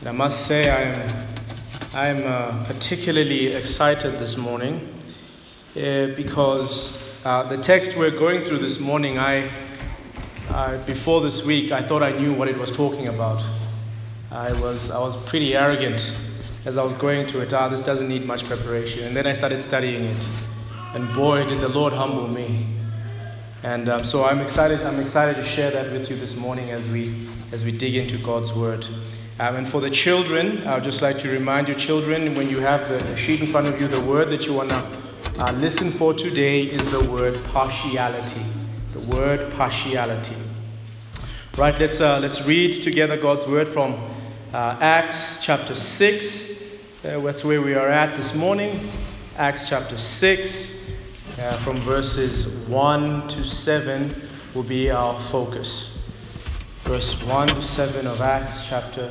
And I must say, I am I am uh, particularly excited this morning uh, because uh, the text we're going through this morning, I before this week, I thought I knew what it was talking about. I was, I was pretty arrogant as I was going to it. Ah, this doesn't need much preparation. And then I started studying it. And boy, did the Lord humble me. And um, so I'm excited, I'm excited to share that with you this morning as we, as we dig into God's Word. Um, and for the children, I would just like to remind you, children, when you have the sheet in front of you, the word that you want to uh, listen for today is the word partiality. The word partiality. Right, let's, uh, let's read together God's word from uh, Acts chapter 6. Uh, that's where we are at this morning. Acts chapter 6, uh, from verses 1 to 7 will be our focus. Verse 1 to 7 of Acts chapter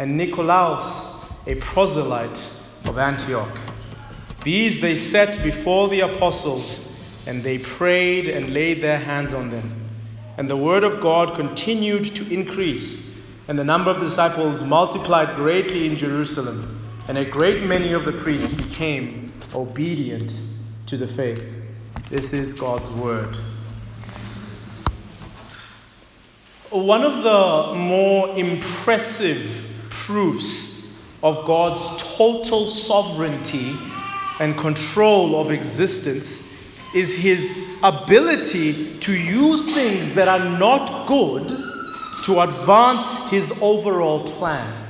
and Nicolaus, a proselyte of Antioch. These they set before the apostles, and they prayed and laid their hands on them. And the word of God continued to increase, and the number of disciples multiplied greatly in Jerusalem, and a great many of the priests became obedient to the faith. This is God's word. One of the more impressive proofs of God's total sovereignty and control of existence is his ability to use things that are not good to advance his overall plan.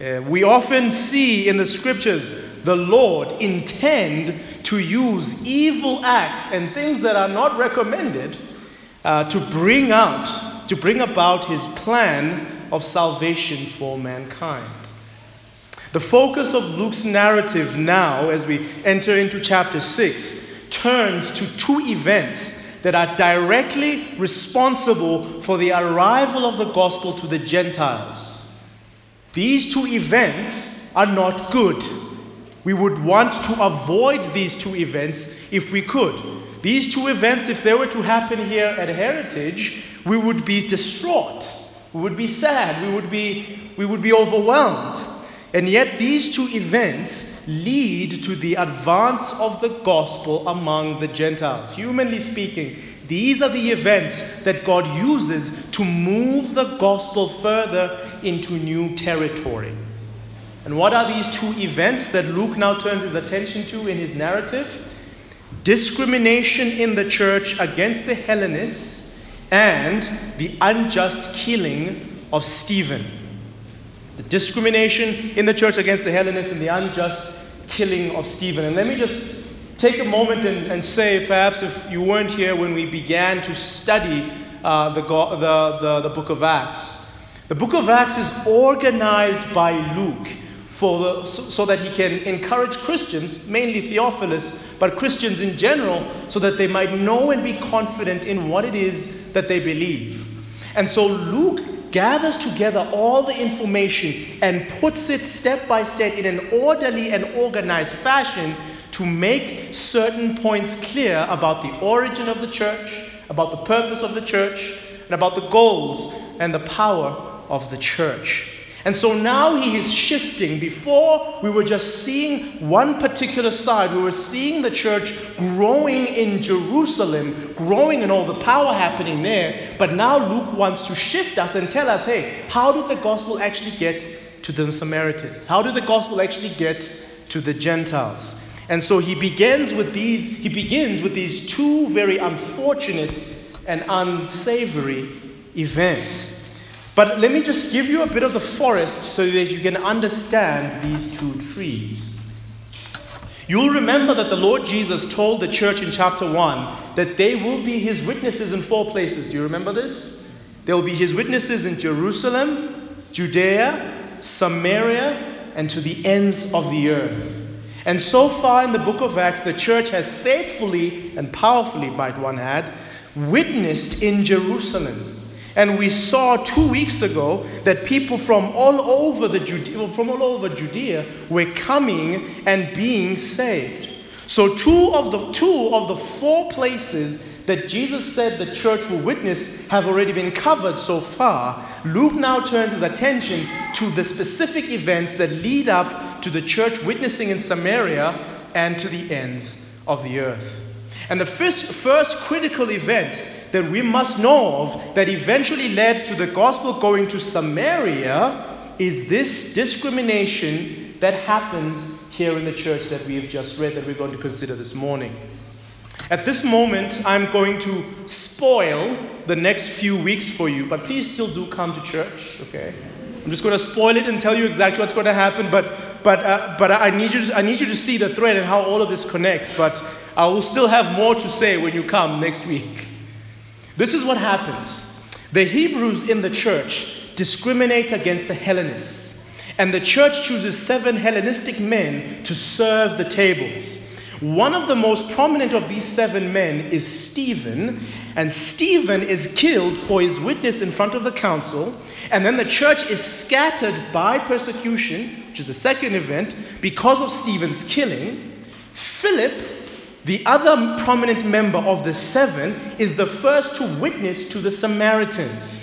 Uh, we often see in the scriptures the Lord intend to use evil acts and things that are not recommended uh, to bring out, to bring about his plan of salvation for mankind. The focus of Luke's narrative now, as we enter into chapter 6, turns to two events that are directly responsible for the arrival of the gospel to the Gentiles. These two events are not good. We would want to avoid these two events if we could. These two events, if they were to happen here at Heritage, we would be distraught. We would be sad. We would be, we would be overwhelmed. And yet, these two events lead to the advance of the gospel among the Gentiles. Humanly speaking, these are the events that God uses to move the gospel further into new territory. And what are these two events that Luke now turns his attention to in his narrative? Discrimination in the church against the Hellenists and the unjust killing of Stephen. the discrimination in the church against the Hellenists and the unjust killing of Stephen. And let me just take a moment and, and say, perhaps if you weren't here when we began to study uh, the, the, the, the book of Acts, the book of Acts is organized by Luke the, so, so, that he can encourage Christians, mainly Theophilus, but Christians in general, so that they might know and be confident in what it is that they believe. And so Luke gathers together all the information and puts it step by step in an orderly and organized fashion to make certain points clear about the origin of the church, about the purpose of the church, and about the goals and the power of the church. And so now he is shifting. Before, we were just seeing one particular side. We were seeing the church growing in Jerusalem, growing in all the power happening there. But now Luke wants to shift us and tell us hey, how did the gospel actually get to the Samaritans? How did the gospel actually get to the Gentiles? And so he begins with these, he begins with these two very unfortunate and unsavory events. But let me just give you a bit of the forest so that you can understand these two trees. You'll remember that the Lord Jesus told the church in chapter 1 that they will be his witnesses in four places. Do you remember this? They will be his witnesses in Jerusalem, Judea, Samaria, and to the ends of the earth. And so far in the book of Acts, the church has faithfully and powerfully, might one add, witnessed in Jerusalem. And we saw two weeks ago that people from all over the Judea, from all over Judea were coming and being saved. So two of the two of the four places that Jesus said the church will witness have already been covered so far. Luke now turns his attention to the specific events that lead up to the church witnessing in Samaria and to the ends of the earth. And the first, first critical event that we must know of that eventually led to the gospel going to Samaria is this discrimination that happens here in the church that we have just read, that we're going to consider this morning. At this moment, I'm going to spoil the next few weeks for you, but please still do come to church, okay? I'm just going to spoil it and tell you exactly what's going to happen, but, but, uh, but I, need you to, I need you to see the thread and how all of this connects, but I will still have more to say when you come next week. This is what happens the Hebrews in the church discriminate against the Hellenists, and the church chooses seven Hellenistic men to serve the tables. One of the most prominent of these seven men is Stephen, and Stephen is killed for his witness in front of the council, and then the church is scattered by persecution, which is the second event, because of Stephen's killing. Philip, the other prominent member of the seven, is the first to witness to the Samaritans.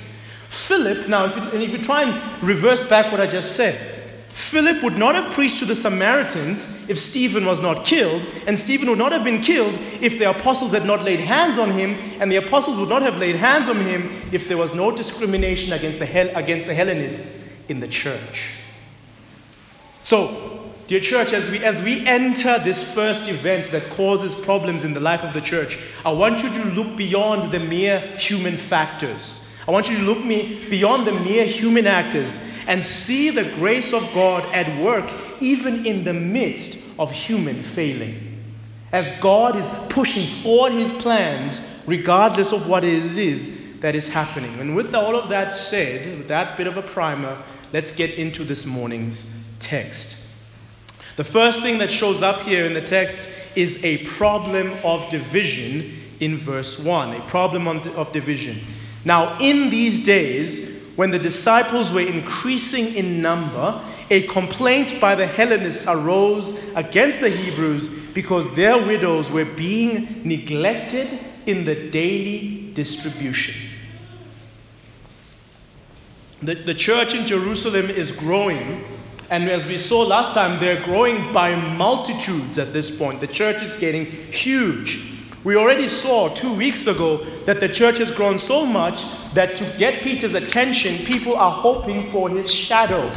Philip, now, if you, and if you try and reverse back what I just said, Philip would not have preached to the Samaritans if Stephen was not killed, and Stephen would not have been killed if the apostles had not laid hands on him, and the apostles would not have laid hands on him if there was no discrimination against the, Hel- against the Hellenists in the church. So, dear church, as we, as we enter this first event that causes problems in the life of the church, I want you to look beyond the mere human factors. I want you to look me beyond the mere human actors and see the grace of God at work even in the midst of human failing. As God is pushing forward his plans, regardless of what it is that is happening. And with all of that said, with that bit of a primer, let's get into this morning's text. The first thing that shows up here in the text is a problem of division in verse 1. A problem of division. Now, in these days, when the disciples were increasing in number, a complaint by the Hellenists arose against the Hebrews because their widows were being neglected in the daily distribution. The, the church in Jerusalem is growing, and as we saw last time, they're growing by multitudes at this point. The church is getting huge. We already saw two weeks ago that the church has grown so much that to get Peter's attention, people are hoping for his shadow.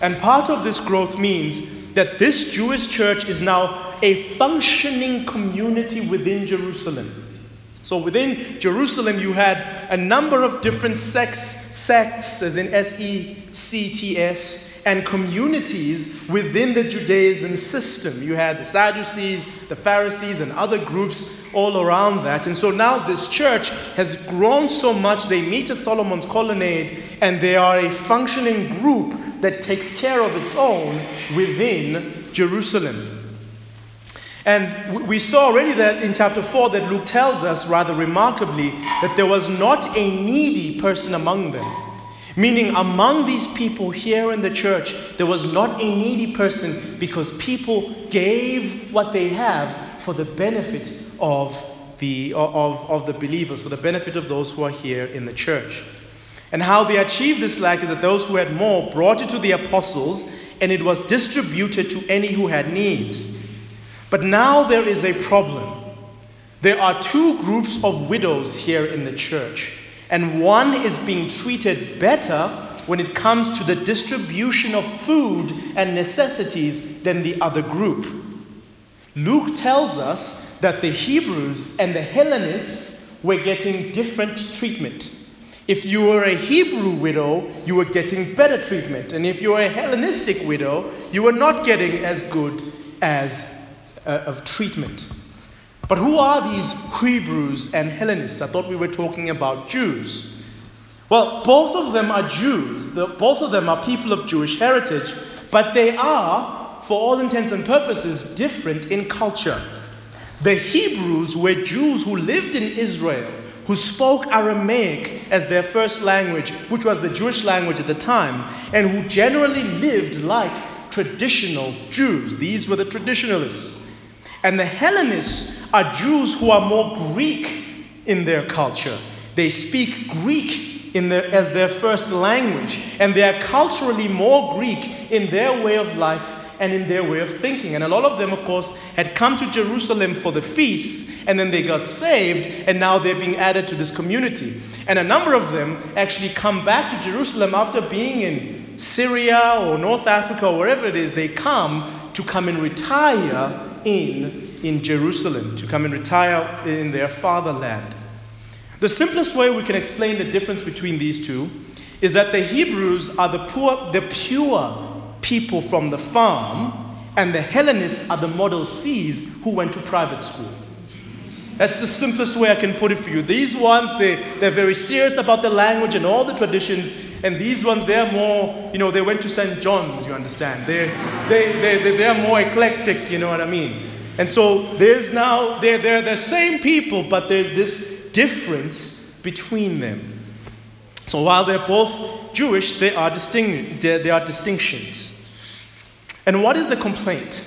And part of this growth means that this Jewish church is now a functioning community within Jerusalem. So within Jerusalem, you had a number of different sects, sects, as in S E C T S, and communities within the Judaism system. You had the Sadducees, the Pharisees, and other groups all around that. And so now this church has grown so much, they meet at Solomon's colonnade, and they are a functioning group that takes care of its own within Jerusalem. And we saw already that in chapter 4 that Luke tells us rather remarkably that there was not a needy person among them. Meaning, among these people here in the church, there was not a needy person because people gave what they have for the benefit of the, of, of the believers, for the benefit of those who are here in the church. And how they achieved this lack is that those who had more brought it to the apostles, and it was distributed to any who had needs. But now there is a problem. There are two groups of widows here in the church and one is being treated better when it comes to the distribution of food and necessities than the other group. Luke tells us that the Hebrews and the Hellenists were getting different treatment. If you were a Hebrew widow, you were getting better treatment. And if you were a Hellenistic widow, you were not getting as good as uh, of treatment. But who are these Hebrews and Hellenists? I thought we were talking about Jews. Well, both of them are Jews. both of them are people of Jewish heritage, but they are, for all intents and purposes, different in culture. The Hebrews were Jews who lived in Israel, who spoke Aramaic as their first language, which was the Jewish language at the time, and who generally lived like traditional Jews. These were the traditionalists. And the Hellenists are Jews who are more Greek in their culture. They speak Greek their, as their first language, and they are culturally more Greek in their way of life and in their way of thinking. And a lot of them, of course, had come to Jerusalem for the feasts, and then they got saved, and now they're being added to this community. And a number of them actually come back to Jerusalem after being in Syria or North Africa or wherever it is, they come to come and retire in in Jerusalem to come and retire in their fatherland. The simplest way we can explain the difference between these two is that the Hebrews are the poor, the pure people from the farm, and the Hellenists are the Model Cs who went to private school. That's the simplest way I can put it for you. These ones, they, they're very serious about the language and all the traditions, and these ones, they're more, you know, they went to St. John's, you understand. They're, they, they, they're more eclectic, you know what I mean. And so there's now, they're, they're the same people, but there's this difference between them. So while they're both Jewish, there are, distinct, there, there are distinctions. And what is the complaint?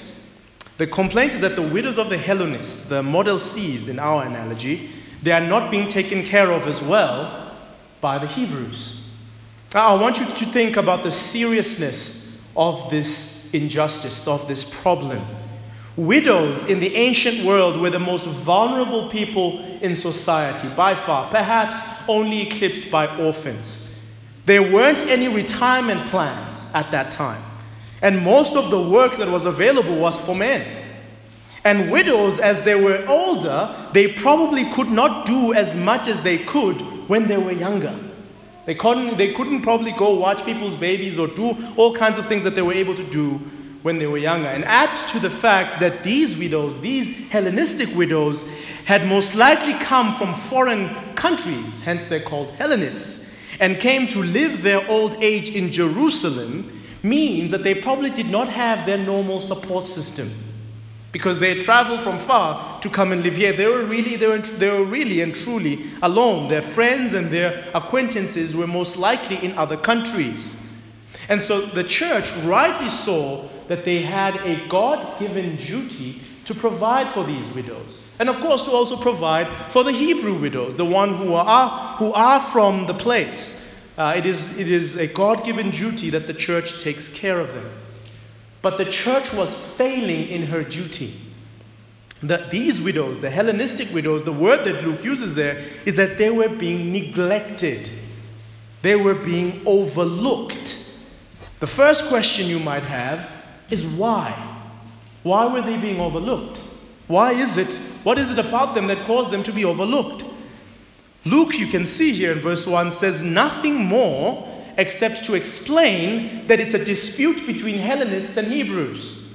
The complaint is that the widows of the Hellenists, the Model Cs in our analogy, they are not being taken care of as well by the Hebrews. Now, I want you to think about the seriousness of this injustice, of this problem. Widows in the ancient world were the most vulnerable people in society by far, perhaps only eclipsed by orphans. There weren't any retirement plans at that time, and most of the work that was available was for men. And widows, as they were older, they probably could not do as much as they could when they were younger. They couldn't, they couldn't probably go watch people's babies or do all kinds of things that they were able to do when they were younger. And add to the fact that these widows, these Hellenistic widows, had most likely come from foreign countries, hence they're called Hellenists, and came to live their old age in Jerusalem, means that they probably did not have their normal support system. Because they travel from far to come and live here. They were really, they were, they were really and truly alone. Their friends and their acquaintances were most likely in other countries. And so the church rightly saw that they had a God given duty to provide for these widows. And of course, to also provide for the Hebrew widows, the one who are, who are from the place. Uh, it, is, it is a God given duty that the church takes care of them. But the church was failing in her duty. That these widows, the Hellenistic widows, the word that Luke uses there is that they were being neglected, they were being overlooked. The first question you might have is why? Why were they being overlooked? Why is it? What is it about them that caused them to be overlooked? Luke, you can see here in verse 1, says nothing more except to explain that it's a dispute between Hellenists and Hebrews.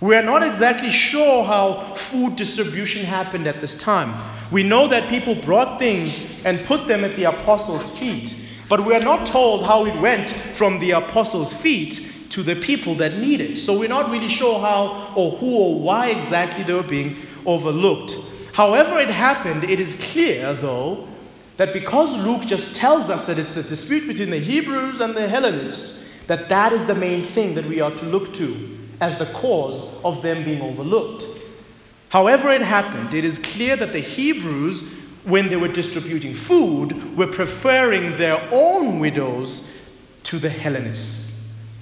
We are not exactly sure how food distribution happened at this time. We know that people brought things and put them at the apostles' feet, but we are not told how it went from the apostles' feet to the people that need it. So we're not really sure how or who or why exactly they were being overlooked. However, it happened, it is clear, though, that because Luke just tells us that it's a dispute between the Hebrews and the Hellenists, that that is the main thing that we are to look to as the cause of them being overlooked. However, it happened, it is clear that the Hebrews, when they were distributing food, were preferring their own widows to the Hellenists.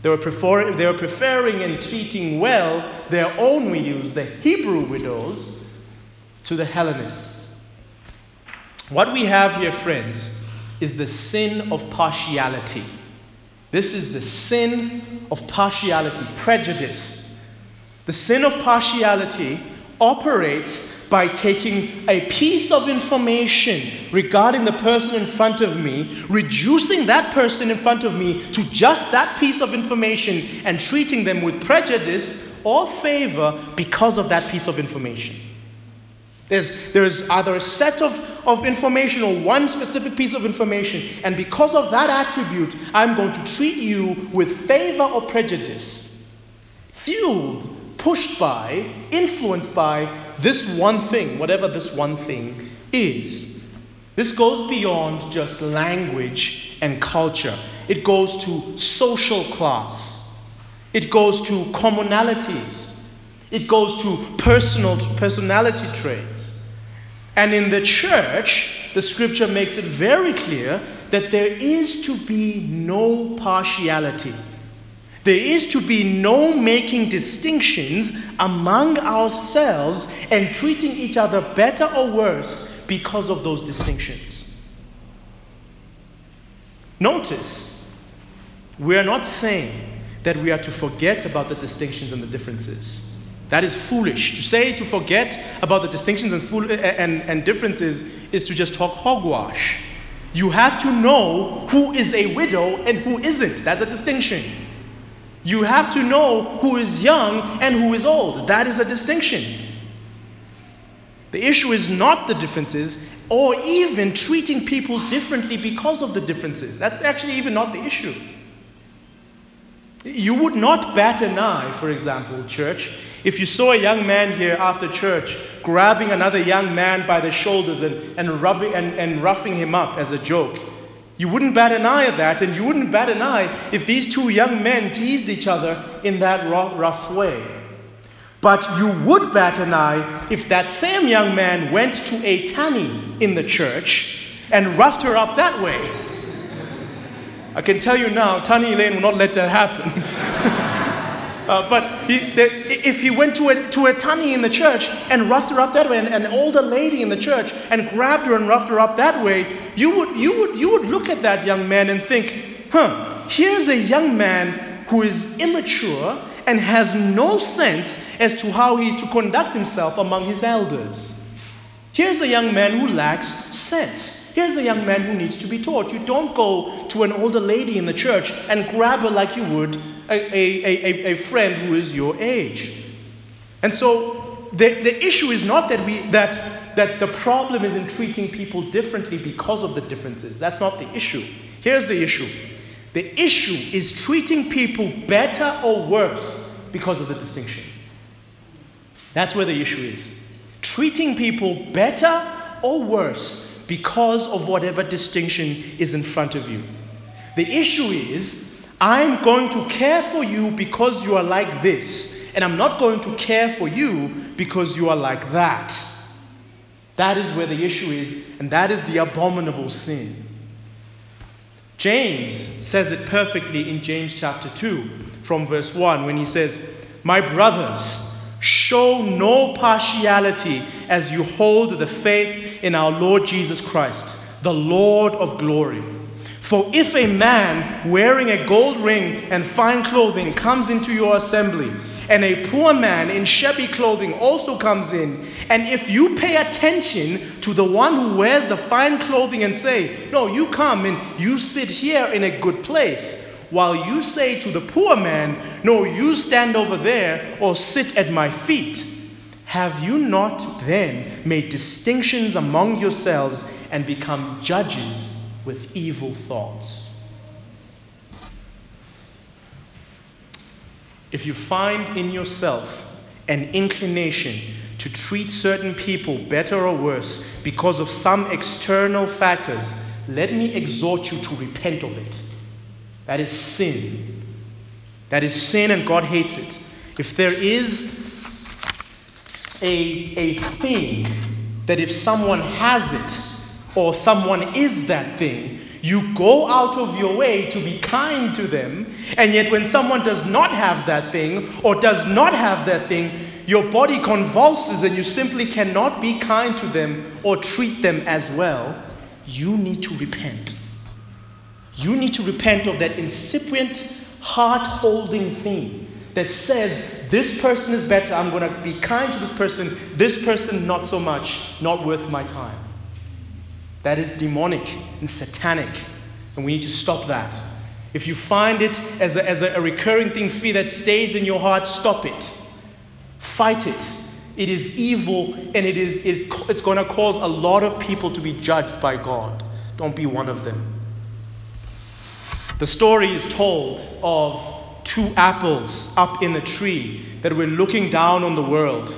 They were, prefer- they were preferring and treating well their own widows, the Hebrew widows, to the Hellenists. What we have here, friends, is the sin of partiality. This is the sin of partiality, prejudice. The sin of partiality operates by taking a piece of information regarding the person in front of me, reducing that person in front of me to just that piece of information, and treating them with prejudice or favor because of that piece of information. There's, there's either a set of, of information or one specific piece of information, and because of that attribute, I'm going to treat you with favor or prejudice, fueled, pushed by, influenced by this one thing, whatever this one thing is. This goes beyond just language and culture, it goes to social class, it goes to commonalities. It goes to personal personality traits. And in the church, the scripture makes it very clear that there is to be no partiality. There is to be no making distinctions among ourselves and treating each other better or worse because of those distinctions. Notice, we are not saying that we are to forget about the distinctions and the differences. That is foolish. To say to forget about the distinctions and, fool- eh, eh, and, and differences is to just talk hogwash. You have to know who is a widow and who isn't. That's a distinction. You have to know who is young and who is old. That is a distinction. The issue is not the differences or even treating people differently because of the differences. That's actually even not the issue. You would not bat an eye, for example, church, if you saw a young man here after church grabbing another young man by the shoulders and, and, rubbing, and, and roughing him up as a joke. You wouldn't bat an eye at that, and you wouldn't bat an eye if these two young men teased each other in that rough way. But you would bat an eye if that same young man went to a tanny in the church and roughed her up that way. I can tell you now, Tani Elaine will not let that happen. Uh, but he, the, if he went to a, to a tani in the church and roughed her up that way, and an older lady in the church and grabbed her and roughed her up that way, you would, you would, you would look at that young man and think, huh, here's a young man who is immature and has no sense as to how he is to conduct himself among his elders. Here's a young man who lacks sense. Here's a young man who needs to be taught. You don't go to an older lady in the church and grab her like you would a, a, a, a friend who is your age. And so the, the issue is not that, we, that, that the problem is in treating people differently because of the differences. That's not the issue. Here's the issue the issue is treating people better or worse because of the distinction. That's where the issue is. Treating people better or worse because of whatever distinction is in front of you. The issue is, I'm going to care for you because you are like this, and I'm not going to care for you because you are like that. That is where the issue is, and that is the abominable sin. James says it perfectly in James chapter 2, from verse 1, when he says, My brothers, show no partiality as you hold the faith in our Lord Jesus Christ, the Lord of glory. For if a man wearing a gold ring and fine clothing comes into your assembly, and a poor man in shabby clothing also comes in, and if you pay attention to the one who wears the fine clothing and say, No, you come and you sit here in a good place, while you say to the poor man, No, you stand over there or sit at my feet, have you not then made distinctions among yourselves and become judges with evil thoughts? If you find in yourself an inclination to treat certain people better or worse because of some external factors, let me exhort you to repent of it. That is sin. That is sin, and God hates it. If there is a, a thing that if someone has it or someone is that thing, you go out of your way to be kind to them, and yet when someone does not have that thing or does not have that thing, your body convulses and you simply cannot be kind to them or treat them as well. You need to repent. You need to repent of that incipient, heart holding thing that says, This person is better, I'm going to be kind to this person, this person not so much, not worth my time. That is demonic and satanic, and we need to stop that. If you find it as a, as a, recurring thing, fear that stays in your heart, stop it. Fight it. It is evil and it is, is it's going to cause a lot of people to be judged by God. Don't be one of them. The story is told of two apples up in a tree that were looking down on the world.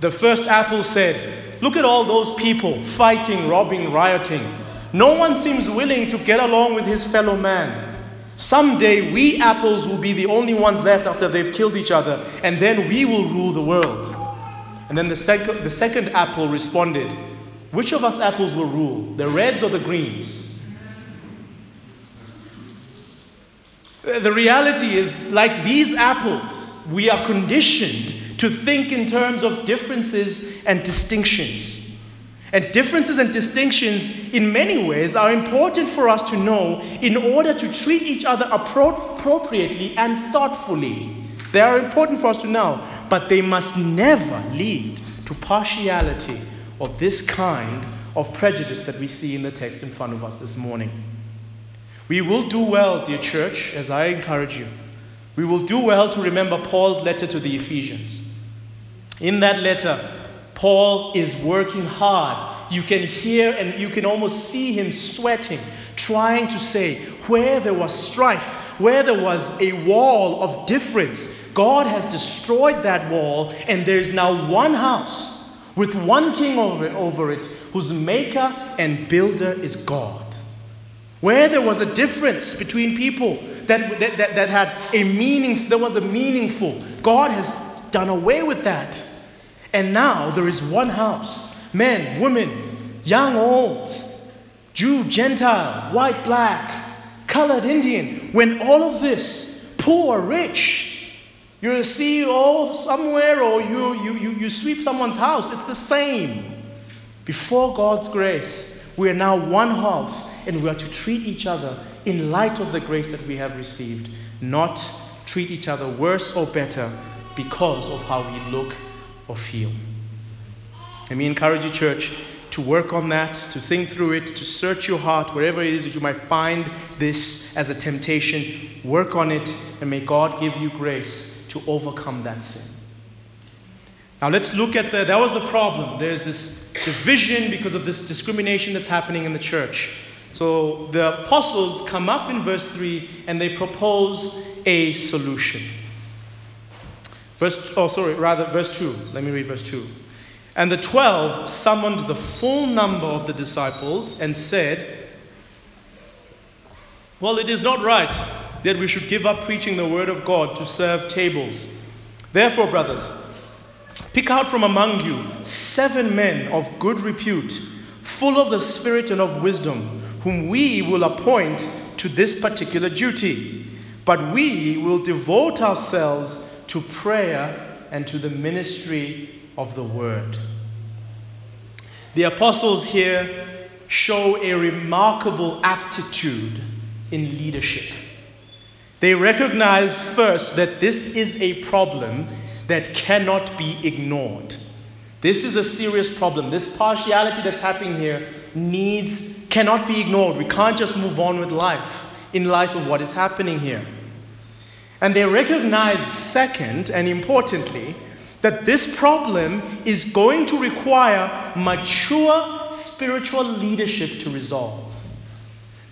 The first apple said, Look at all those people fighting, robbing, rioting. No one seems willing to get along with his fellow man. Someday we apples will be the only ones left after they've killed each other, and then we will rule the world. And then the, sec- the second apple responded, Which of us apples will rule, the reds or the greens? The reality is, like these apples, we are conditioned to think in terms of differences and distinctions. And differences and distinctions, in many ways, are important for us to know in order to treat each other appropriately and thoughtfully. They are important for us to know, but they must never lead to partiality or this kind of prejudice that we see in the text in front of us this morning. We will do well, dear church, as I encourage you. We will do well to remember Paul's letter to the Ephesians. In that letter, Paul is working hard. You can hear and you can almost see him sweating, trying to say, where there was strife, where there was a wall of difference, God has destroyed that wall, and there is now one house with one king over, over it, whose maker and builder is God. Where there was a difference between people that, that, that, that had a meaning, there was a meaningful, God has done away with that. And now there is one house men, women, young, old, Jew, Gentile, white, black, colored, Indian. When all of this, poor, rich, you're a CEO somewhere or you, you, you, you sweep someone's house, it's the same. Before God's grace, we are now one house and we are to treat each other in light of the grace that we have received, not treat each other worse or better because of how we look or feel. Let me encourage you, church, to work on that, to think through it, to search your heart wherever it is that you might find this as a temptation. Work on it, and may God give you grace to overcome that sin. Now let's look at the. That was the problem. There's this division because of this discrimination that's happening in the church. So the apostles come up in verse 3 and they propose a solution. Verse, oh, sorry, rather, verse 2. Let me read verse 2. And the twelve summoned the full number of the disciples and said, Well, it is not right that we should give up preaching the word of God to serve tables. Therefore, brothers, pick out from among you seven men of good repute, full of the Spirit and of wisdom, whom we will appoint to this particular duty. But we will devote ourselves to prayer and to the ministry of the word. The apostles here show a remarkable aptitude in leadership. They recognize first that this is a problem that cannot be ignored. This is a serious problem. This partiality that's happening here needs cannot be ignored. We can't just move on with life in light of what is happening here. And they recognize, second and importantly, that this problem is going to require mature spiritual leadership to resolve.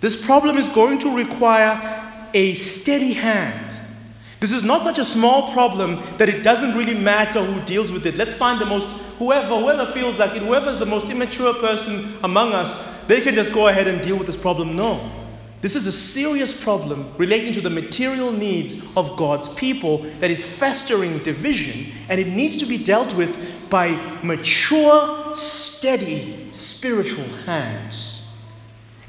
This problem is going to require a steady hand. This is not such a small problem that it doesn't really matter who deals with it. Let's find the most, whoever, whoever feels like it, whoever is the most immature person among us, they can just go ahead and deal with this problem. No. This is a serious problem relating to the material needs of God's people that is festering division, and it needs to be dealt with by mature, steady spiritual hands.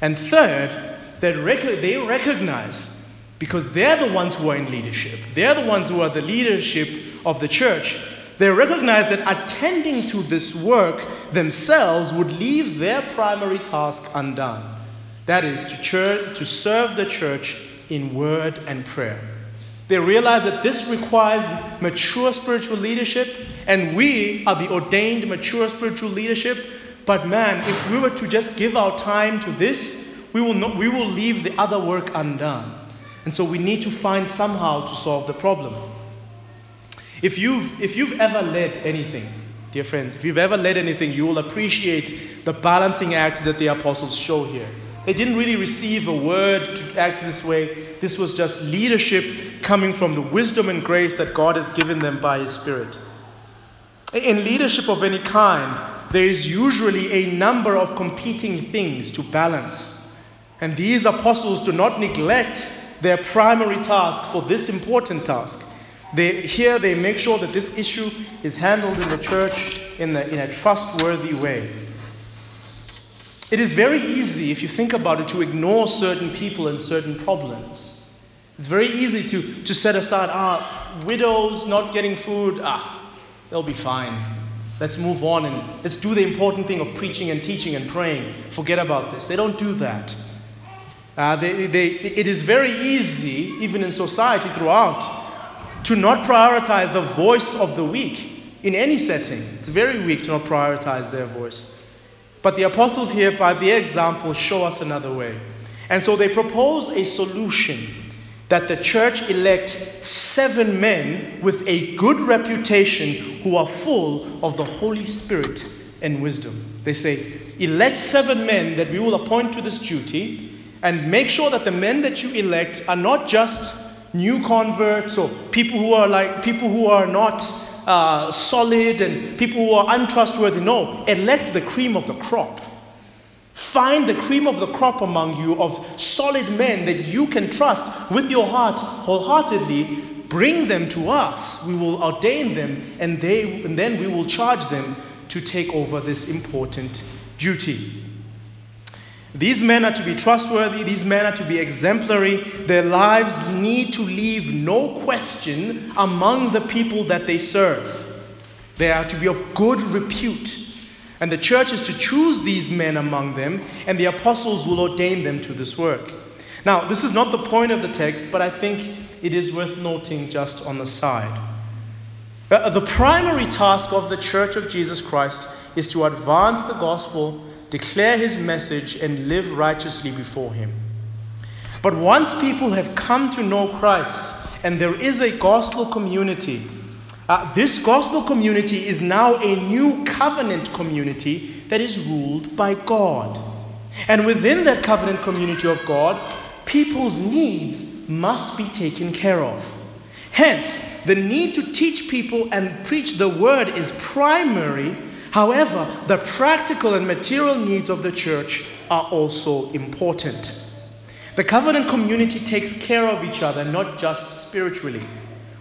And third, that rec- they recognize, because they're the ones who are in leadership, they're the ones who are the leadership of the church, they recognize that attending to this work themselves would leave their primary task undone. That is, to, church, to serve the church in word and prayer. They realize that this requires mature spiritual leadership, and we are the ordained mature spiritual leadership. But man, if we were to just give our time to this, we will, not, we will leave the other work undone. And so we need to find somehow to solve the problem. If you've, if you've ever led anything, dear friends, if you've ever led anything, you will appreciate the balancing act that the apostles show here. They didn't really receive a word to act this way. This was just leadership coming from the wisdom and grace that God has given them by His Spirit. In leadership of any kind, there is usually a number of competing things to balance. And these apostles do not neglect their primary task for this important task. They, here they make sure that this issue is handled in the church in, the, in a trustworthy way. It is very easy, if you think about it, to ignore certain people and certain problems. It's very easy to, to set aside, ah, widows not getting food, ah, they'll be fine. Let's move on and let's do the important thing of preaching and teaching and praying. Forget about this. They don't do that. Uh, they, they, it is very easy, even in society throughout, to not prioritize the voice of the weak in any setting. It's very weak to not prioritize their voice. But the apostles here, by their example, show us another way. And so they propose a solution that the church elect seven men with a good reputation who are full of the Holy Spirit and wisdom. They say, elect seven men that we will appoint to this duty and make sure that the men that you elect are not just new converts or people who are like people who are not uh, solid and people who are untrustworthy. No, elect the cream of the crop. Find the cream of the crop among you of solid men that you can trust with your heart wholeheartedly. Bring them to us. We will ordain them, and, they, and then we will charge them to take over this important duty. These men are to be trustworthy, these men are to be exemplary. Their lives need to leave no question among the people that they serve. They are to be of good repute. And the church is to choose these men among them, and the apostles will ordain them to this work. Now, this is not the point of the text, but I think it is worth noting just on the side. Uh, the primary task of the church of Jesus Christ is to advance the gospel declare his message, and live righteously before him. But once people have come to know Christ and there is a gospel community, uh, this gospel community is now a new covenant community that is ruled by God. And within that covenant community of God, people's needs must be taken care of. Hence, the need to teach people and preach the word is primary However, the practical and material needs of the church are also important. The covenant community takes care of each other, not just spiritually.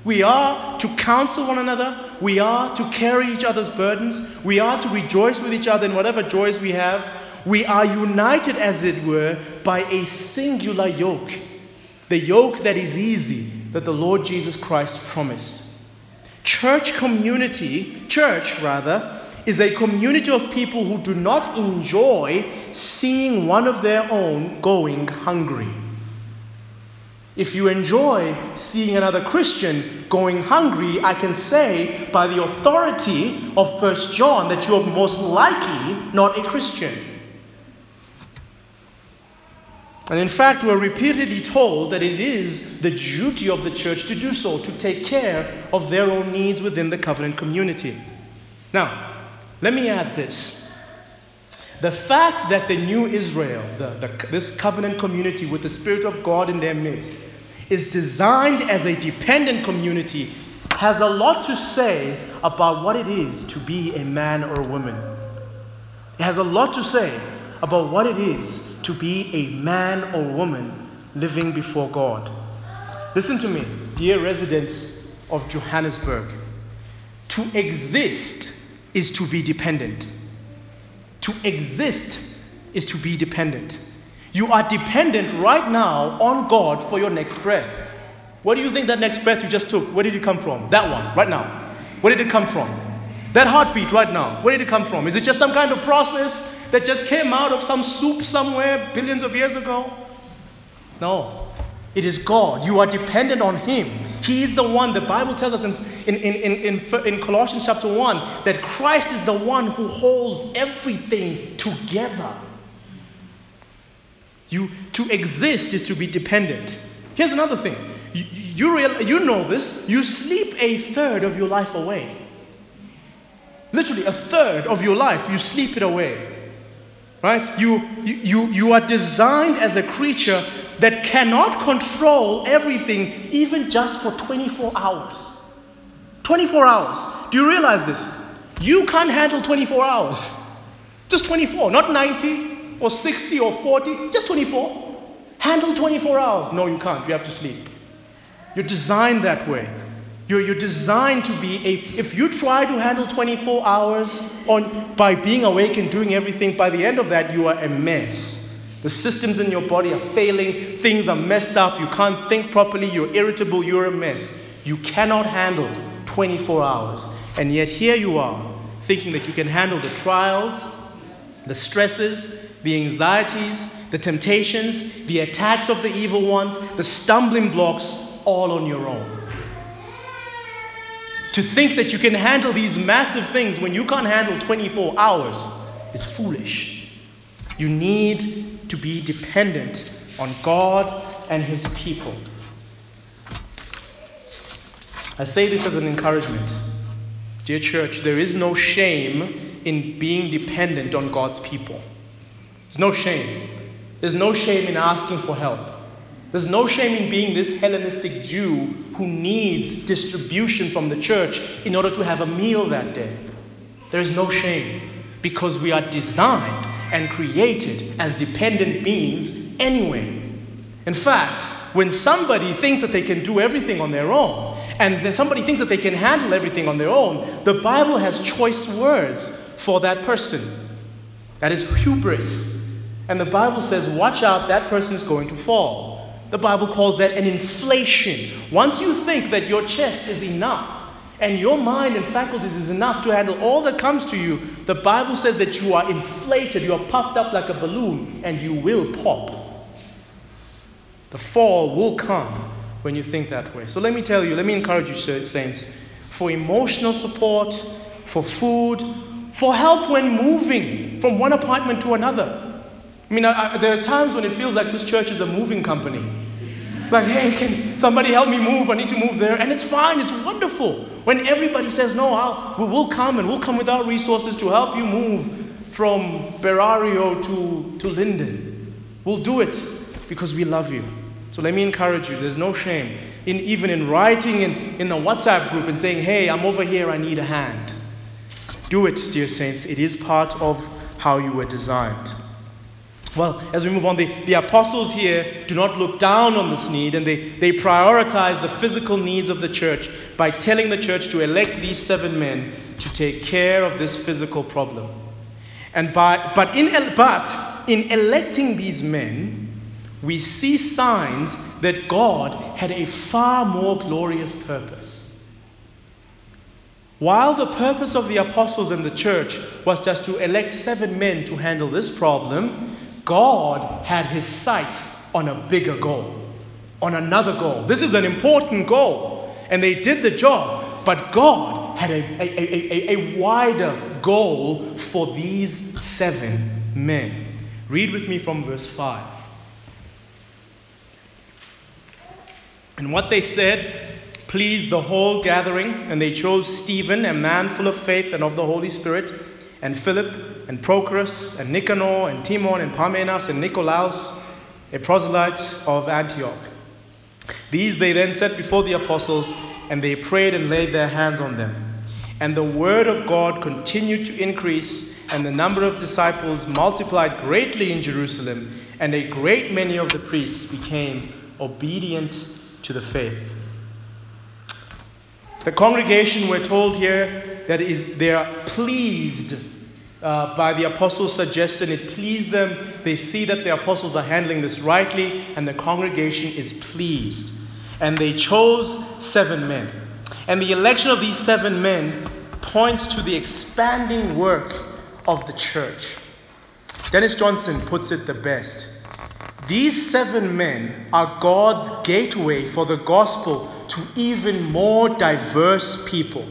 We are to counsel one another. We are to carry each other's burdens. We are to rejoice with each other in whatever joys we have. We are united, as it were, by a singular yoke the yoke that is easy that the Lord Jesus Christ promised. Church community, church rather, is a community of people who do not enjoy seeing one of their own going hungry. If you enjoy seeing another Christian going hungry, I can say by the authority of 1 John that you are most likely not a Christian. And in fact, we're repeatedly told that it is the duty of the church to do so, to take care of their own needs within the covenant community. Now, let me add this. The fact that the new Israel, the, the, this covenant community with the Spirit of God in their midst, is designed as a dependent community has a lot to say about what it is to be a man or a woman. It has a lot to say about what it is to be a man or woman living before God. Listen to me, dear residents of Johannesburg. To exist is to be dependent. To exist is to be dependent. You are dependent right now on God for your next breath. Where do you think that next breath you just took, where did it come from? That one, right now. Where did it come from? That heartbeat right now, where did it come from? Is it just some kind of process that just came out of some soup somewhere billions of years ago? No. It is God. You are dependent on Him. He is the one, the Bible tells us in, in, in, in, in Colossians chapter 1 that Christ is the one who holds everything together. You, to exist is to be dependent. Here's another thing. You, you, real, you know this. You sleep a third of your life away. Literally, a third of your life, you sleep it away. Right? You, you, you are designed as a creature that cannot control everything, even just for 24 hours. 24 hours. Do you realize this? You can't handle 24 hours. Just 24, not 90 or 60 or 40, just 24. Handle 24 hours. No, you can't. You have to sleep. You're designed that way. You're, you're designed to be a. If you try to handle 24 hours on by being awake and doing everything, by the end of that, you are a mess. The systems in your body are failing. Things are messed up. You can't think properly. You're irritable. You're a mess. You cannot handle 24 hours. And yet here you are, thinking that you can handle the trials, the stresses, the anxieties, the temptations, the attacks of the evil ones, the stumbling blocks, all on your own. To think that you can handle these massive things when you can't handle 24 hours is foolish. You need to be dependent on God and His people. I say this as an encouragement. Dear church, there is no shame in being dependent on God's people. There's no shame. There's no shame in asking for help. There's no shame in being this Hellenistic Jew who needs distribution from the church in order to have a meal that day. There is no shame because we are designed and created as dependent beings anyway. In fact, when somebody thinks that they can do everything on their own, and somebody thinks that they can handle everything on their own, the Bible has choice words for that person. That is hubris. And the Bible says, watch out, that person is going to fall. The Bible calls that an inflation. Once you think that your chest is enough and your mind and faculties is enough to handle all that comes to you, the Bible says that you are inflated, you are puffed up like a balloon, and you will pop. The fall will come when you think that way. So let me tell you, let me encourage you, saints, for emotional support, for food, for help when moving from one apartment to another. I mean, I, I, there are times when it feels like this church is a moving company. Like, hey, can somebody help me move? I need to move there. And it's fine, it's wonderful. When everybody says, no, I'll, we will come and we'll come with our resources to help you move from Berario to, to Linden. We'll do it because we love you. So let me encourage you. There's no shame in even in writing in, in the WhatsApp group and saying, hey, I'm over here, I need a hand. Do it, dear saints. It is part of how you were designed. Well, as we move on, the, the apostles here do not look down on this need and they, they prioritize the physical needs of the church by telling the church to elect these seven men to take care of this physical problem. And by, but, in, but in electing these men, we see signs that God had a far more glorious purpose. While the purpose of the apostles and the church was just to elect seven men to handle this problem, God had his sights on a bigger goal. on another goal. This is an important goal, and they did the job, but God had a, a, a, a, wider goal for these seven men. Read with me from verse 5. And what they said pleased the whole gathering, and they chose Stephen, a man full of faith and of the Holy Spirit, and Philip, and Prochorus, and Nicanor, and Timon, and Parmenas, and Nicolaus, a proselyte of Antioch. These they then set before the apostles, and they prayed and laid their hands on them. And the word of God continued to increase, and the number of disciples multiplied greatly in Jerusalem, and a great many of the priests became obedient to the faith. The congregation, we're told here, that is they are pleased uh, by the apostles' suggestion. It pleased them. They see that the apostles are handling this rightly, and the congregation is pleased. And they chose seven men. And the election of these seven men points to the expanding work of the church. Dennis Johnson puts it the best. These seven men are God's gateway for the gospel to even more diverse people.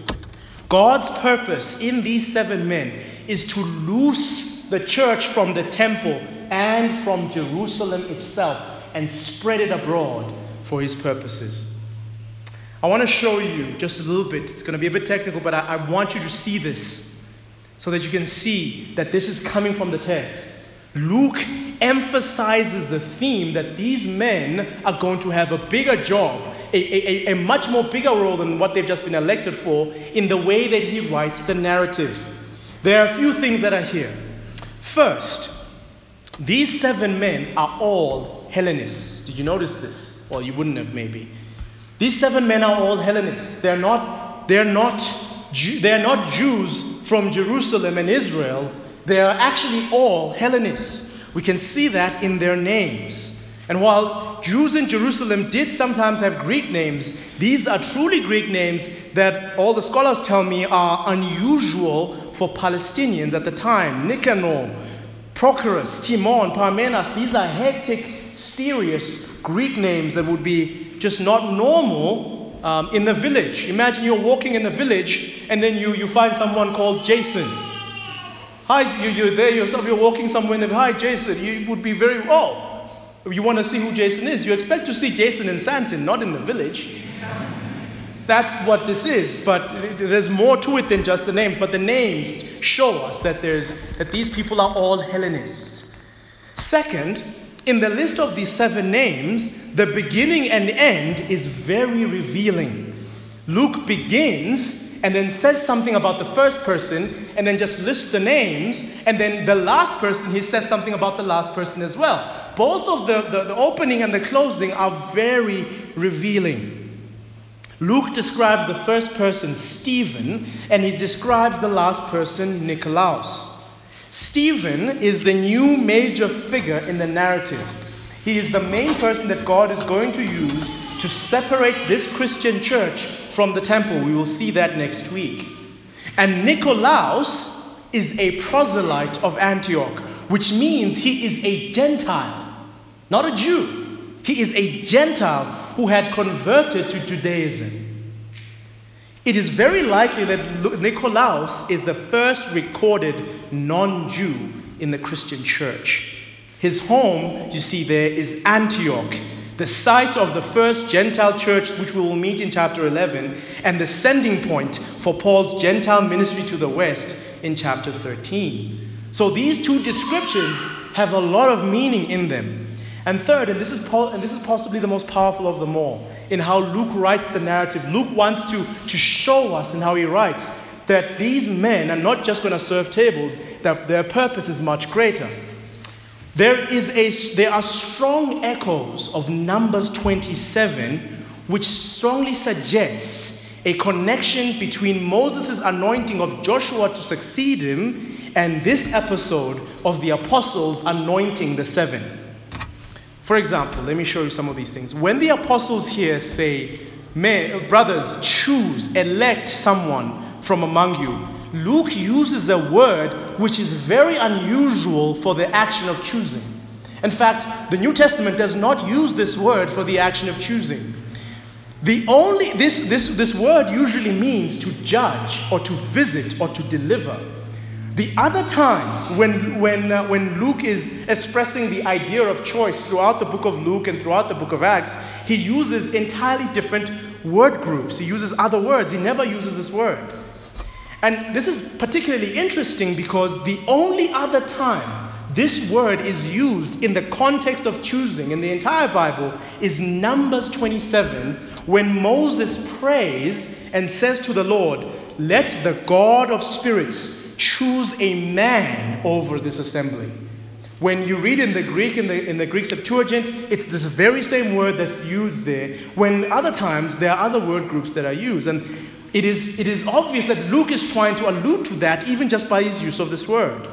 God's purpose in these seven men is to loose the church from the temple and from Jerusalem itself and spread it abroad for his purposes. I want to show you just a little bit. It's going to be a bit technical, but I, I want you to see this so that you can see that this is coming from the text. Luke emphasizes the theme that these men are going to have a bigger job, a, a, a, much more bigger role than what they've just been elected for, in the way that he writes the narrative. There are a few things that are here. First, these seven men are all Hellenists. Did you notice this? Well, you wouldn't have maybe. These seven men are all Hellenists. They're not, they're not, they're not Jews from Jerusalem and Israel. They are actually all Hellenists. We can see that in their names. And while Jews in Jerusalem did sometimes have Greek names, these are truly Greek names that all the scholars tell me are unusual for Palestinians at the time. Nicanor, Prochorus, Timon, Parmenas, these are hectic, serious Greek names that would be just not normal um, in the village. Imagine you're walking in the village and then you, you find someone called Jason. Hi, you, you're there yourself, you're walking somewhere and hi, Jason. You would be very, oh, you want to see who Jason is. You expect to see Jason in Sandton, not in the village. That's what this is, but there's more to it than just the names. But the names show us that there's that these people are all Hellenists. Second, in the list of these seven names, the beginning and end is very revealing. Luke begins and then says something about the first person and then just lists the names, and then the last person, he says something about the last person as well. Both of the, the, the opening and the closing are very revealing. Luke describes the first person, Stephen, and he describes the last person, Nicolaus. Stephen is the new major figure in the narrative. He is the main person that God is going to use to separate this Christian church from the temple. We will see that next week. And Nicolaus is a proselyte of Antioch, which means he is a Gentile, not a Jew. He is a Gentile who had converted to Judaism. It is very likely that Nicolaus is the first recorded non Jew in the Christian church. His home, you see there, is Antioch, the site of the first Gentile church, which we will meet in chapter 11, and the sending point for Paul's Gentile ministry to the West in chapter 13. So these two descriptions have a lot of meaning in them. And third, and this is, and this is possibly the most powerful of them all, in how Luke writes the narrative. Luke wants to, to show us in how he writes that these men are not just going to serve tables, that their purpose is much greater. There, is a, there are strong echoes of Numbers 27, which strongly suggests a connection between Moses' anointing of Joshua to succeed him and this episode of the apostles anointing the seven. For example, let me show you some of these things. When the apostles here say, Brothers, choose, elect someone from among you, Luke uses a word which is very unusual for the action of choosing. In fact, the New Testament does not use this word for the action of choosing. The only this this this word usually means to judge or to visit or to deliver. The other times when when uh, when Luke is expressing the idea of choice throughout the book of Luke and throughout the book of Acts, he uses entirely different word groups. He uses other words. He never uses this word. And this is particularly interesting because the only other time this word is used in the context of choosing in the entire Bible is Numbers 27 when Moses prays and says to the Lord, Let the God of spirits choose a man over this assembly. When you read in the Greek, in the, in the Greek Septuagint, it's this very same word that's used there. When other times there are other word groups that are used. And it is, it is obvious that Luke is trying to allude to that even just by his use of this word.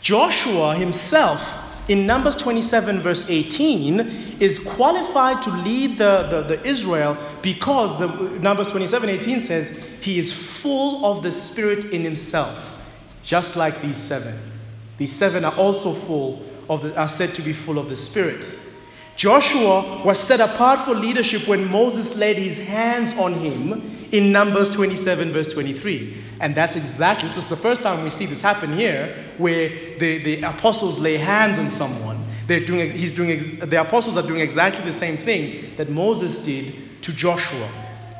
Joshua himself, in Numbers 27, verse 18, is qualified to lead the, the, the Israel because the Numbers 27, 18 says, He is full of the Spirit in himself, just like these seven. These seven are also full of the, are said to be full of the Spirit. Joshua was set apart for leadership when Moses laid his hands on him in Numbers 27, verse 23. And that's exactly, this is the first time we see this happen here, where the, the apostles lay hands on someone. They're doing, he's doing, the apostles are doing exactly the same thing that Moses did to Joshua.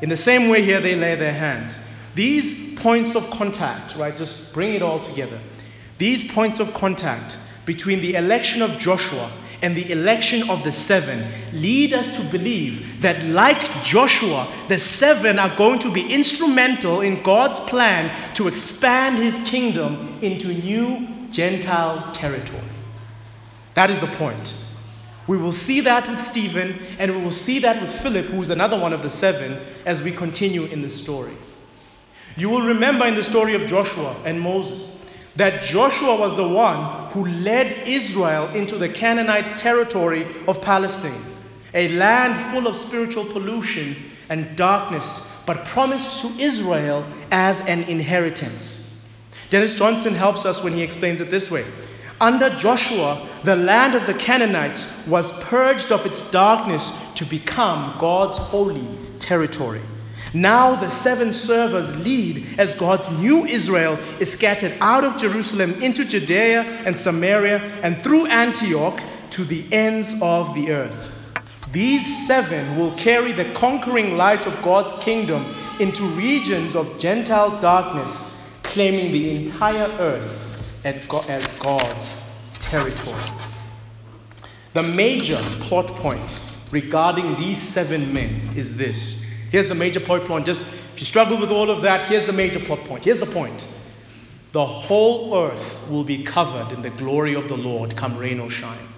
In the same way, here they lay their hands. These points of contact, right, just bring it all together. These points of contact between the election of Joshua and the election of the seven lead us to believe that, like Joshua, the seven are going to be instrumental in God's plan to expand his kingdom into new Gentile territory. That is the point. We will see that with Stephen, and we will see that with Philip, who is another one of the seven, as we continue in the story. You will remember in the story of Joshua and Moses that Joshua was the one who led Israel into the Canaanite territory of Palestine, a land full of spiritual pollution and darkness, but promised to Israel as an inheritance. Dennis Johnson helps us when he explains it this way. Under Joshua, the land of the Canaanites was purged of its darkness to become God's holy territory. Now the seven servers lead as God's new Israel is scattered out of Jerusalem into Judea and Samaria and through Antioch to the ends of the earth. These seven will carry the conquering light of God's kingdom into regions of Gentile darkness, claiming the entire earth as God's territory. The major plot point regarding these seven men is this Here's the major plot point. Just if you struggle with all of that, here's the major plot point. Here's the point. The whole earth will be covered in the glory of the Lord, come rain or shine.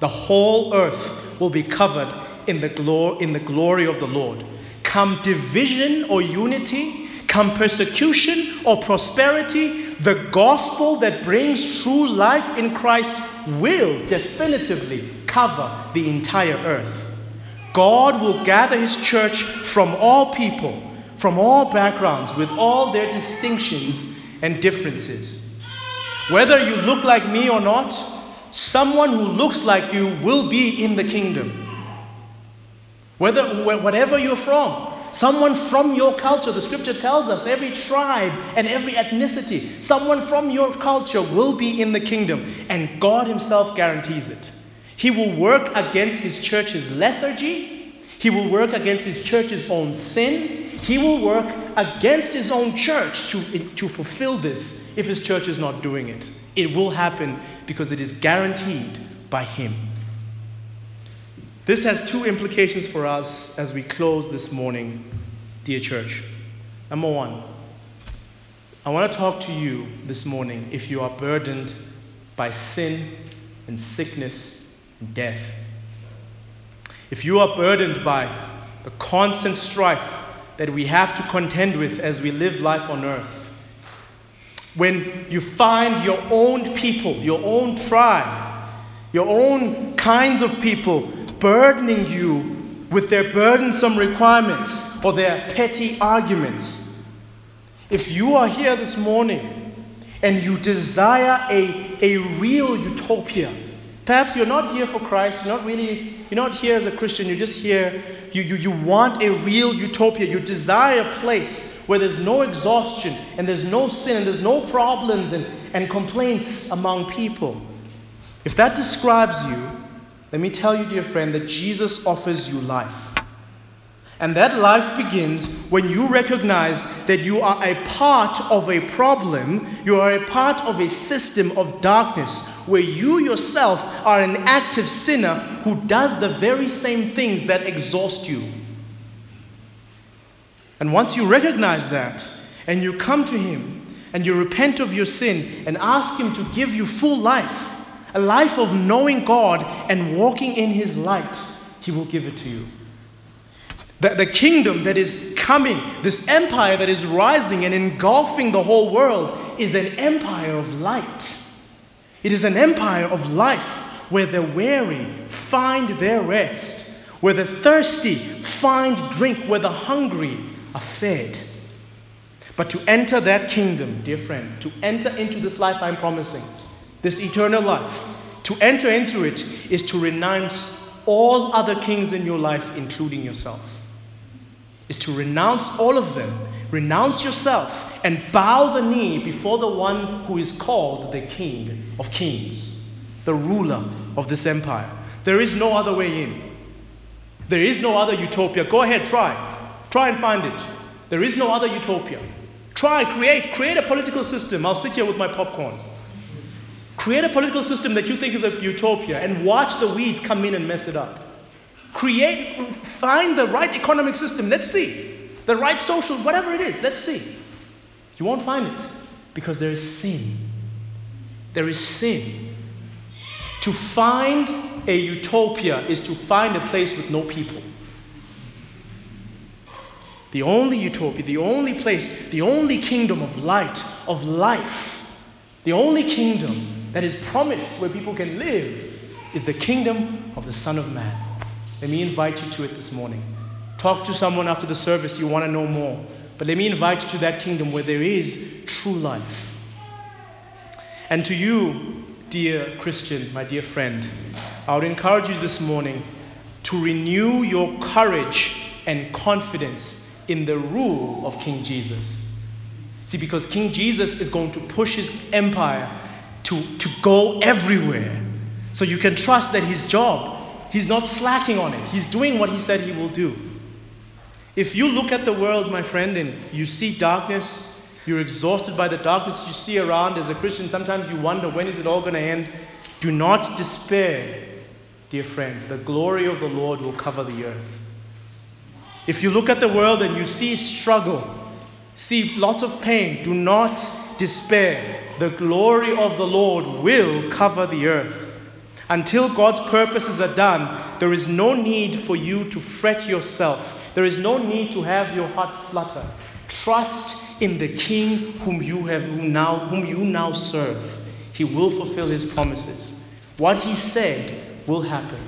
The whole earth will be covered in the, glor- in the glory of the Lord. Come division or unity, come persecution or prosperity, the gospel that brings true life in Christ will definitively cover the entire earth. God will gather his church from all people, from all backgrounds, with all their distinctions and differences. Whether you look like me or not, someone who looks like you will be in the kingdom. Whether, whatever you're from, someone from your culture, the scripture tells us every tribe and every ethnicity, someone from your culture will be in the kingdom, and God Himself guarantees it. He will work against his church's lethargy. He will work against his church's own sin. He will work against his own church to, to fulfill this if his church is not doing it. It will happen because it is guaranteed by him. This has two implications for us as we close this morning, dear church. Number one, I want to talk to you this morning if you are burdened by sin and sickness death. If you are burdened by the constant strife that we have to contend with as we live life on earth, when you find your own people, your own tribe, your own kinds of people burdening you with their burdensome requirements or their petty arguments, if you are here this morning and you desire a, a real utopia, Perhaps you're not here for Christ, you're not really, you're not here as a Christian, you're just here, you, you, you want a real utopia, you desire a place where there's no exhaustion and there's no sin and there's no problems and, and complaints among people. If that describes you, let me tell you, dear friend, that Jesus offers you life. And that life begins when you recognize that you are a part of a problem, you are a part of a system of darkness, where you yourself are an active sinner who does the very same things that exhaust you. And once you recognize that, and you come to Him, and you repent of your sin, and ask Him to give you full life, a life of knowing God and walking in His light, He will give it to you. The, the kingdom that is coming, this empire that is rising and engulfing the whole world, is an empire of light. It is an empire of life where the weary find their rest, where the thirsty find drink, where the hungry are fed. But to enter that kingdom, dear friend, to enter into this life I'm promising, this eternal life, to enter into it is to renounce all other kings in your life, including yourself is to renounce all of them, renounce yourself, and bow the knee before the one who is called the King of Kings, the ruler of this empire. There is no other way in. There is no other utopia. Go ahead, try. Try and find it. There is no other utopia. Try, create, create a political system. I'll sit here with my popcorn. Create a political system that you think is a utopia and watch the weeds come in and mess it up. Create, find the right economic system. Let's see. The right social, whatever it is, let's see. You won't find it because there is sin. There is sin. To find a utopia is to find a place with no people. The only utopia, the only place, the only kingdom of light, of life, the only kingdom that is promised where people can live is the kingdom of the Son of Man. Let me invite you to it this morning. Talk to someone after the service you want to know more. But let me invite you to that kingdom where there is true life. And to you, dear Christian, my dear friend, I would encourage you this morning to renew your courage and confidence in the rule of King Jesus. See, because King Jesus is going to push his empire to, to go everywhere. So you can trust that his job He's not slacking on it. He's doing what he said he will do. If you look at the world, my friend, and you see darkness, you're exhausted by the darkness you see around as a Christian, sometimes you wonder when is it all going to end? Do not despair, dear friend. The glory of the Lord will cover the earth. If you look at the world and you see struggle, see lots of pain, do not despair. The glory of the Lord will cover the earth. Until God's purposes are done, there is no need for you to fret yourself. There is no need to have your heart flutter. Trust in the King whom you have whom now whom you now serve. He will fulfill his promises. What he said will happen.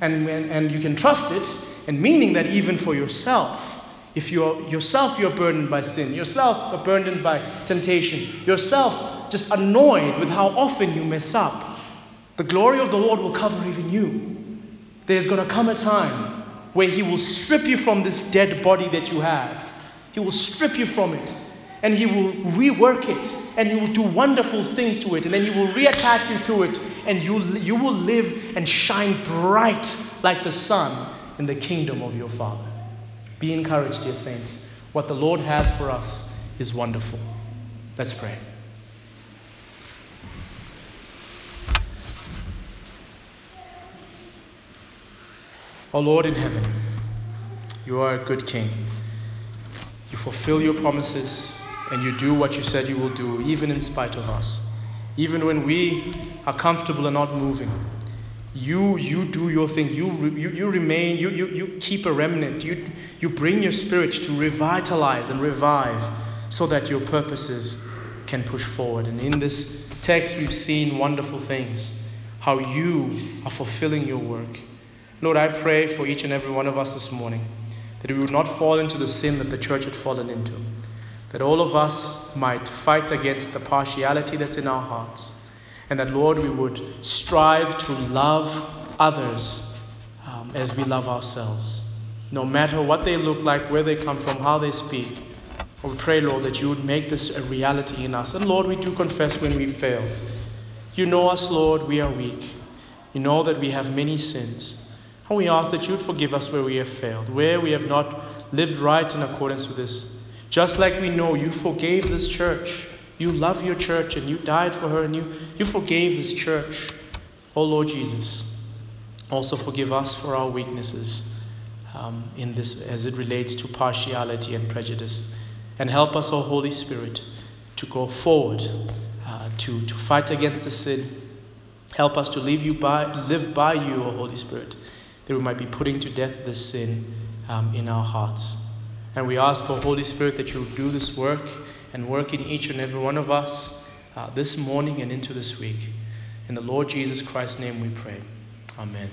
And, and you can trust it, and meaning that even for yourself, if you're yourself you're burdened by sin, yourself are burdened by temptation, yourself just annoyed with how often you mess up, the glory of the Lord will cover even you. There's going to come a time where He will strip you from this dead body that you have. He will strip you from it. And He will rework it. And He will do wonderful things to it. And then He will reattach you to it. And you, you will live and shine bright like the sun in the kingdom of your Father. Be encouraged, dear saints. What the Lord has for us is wonderful. Let's pray. O Lord in heaven, you are a good King. You fulfill your promises and you do what you said you will do, even in spite of us. Even when we are comfortable and not moving, you, you do your thing. You, you, you remain, you, you, you keep a remnant. You, you bring your spirit to revitalize and revive so that your purposes can push forward. And in this text, we've seen wonderful things how you are fulfilling your work. Lord, I pray for each and every one of us this morning that we would not fall into the sin that the church had fallen into, that all of us might fight against the partiality that's in our hearts, And that, Lord, we would strive to love others um, as we love ourselves. No matter what they look like, where they come from, how they speak. We pray, Lord, that you would make this a reality in us. And Lord, we do confess when we failed. You know us, Lord, we are weak. You know that we have many sins. And we ask that you would forgive us where we have failed, where we have not lived right in accordance with this. Just like we know you forgave this church. You love your church and you died for her and you, you forgave this church. Oh Lord Jesus, also forgive us for our weaknesses um, in this as it relates to partiality and prejudice. And help us, O Holy Spirit, to go forward, uh, to, to fight against the sin. Help us to live, you by, live by you, O Holy Spirit, that we might be putting to death this sin um, in our hearts. And we ask, O Holy Spirit, that you do this work and work in each and every one of us uh, this morning and into this week. In the Lord Jesus Christ's name we pray. Amen.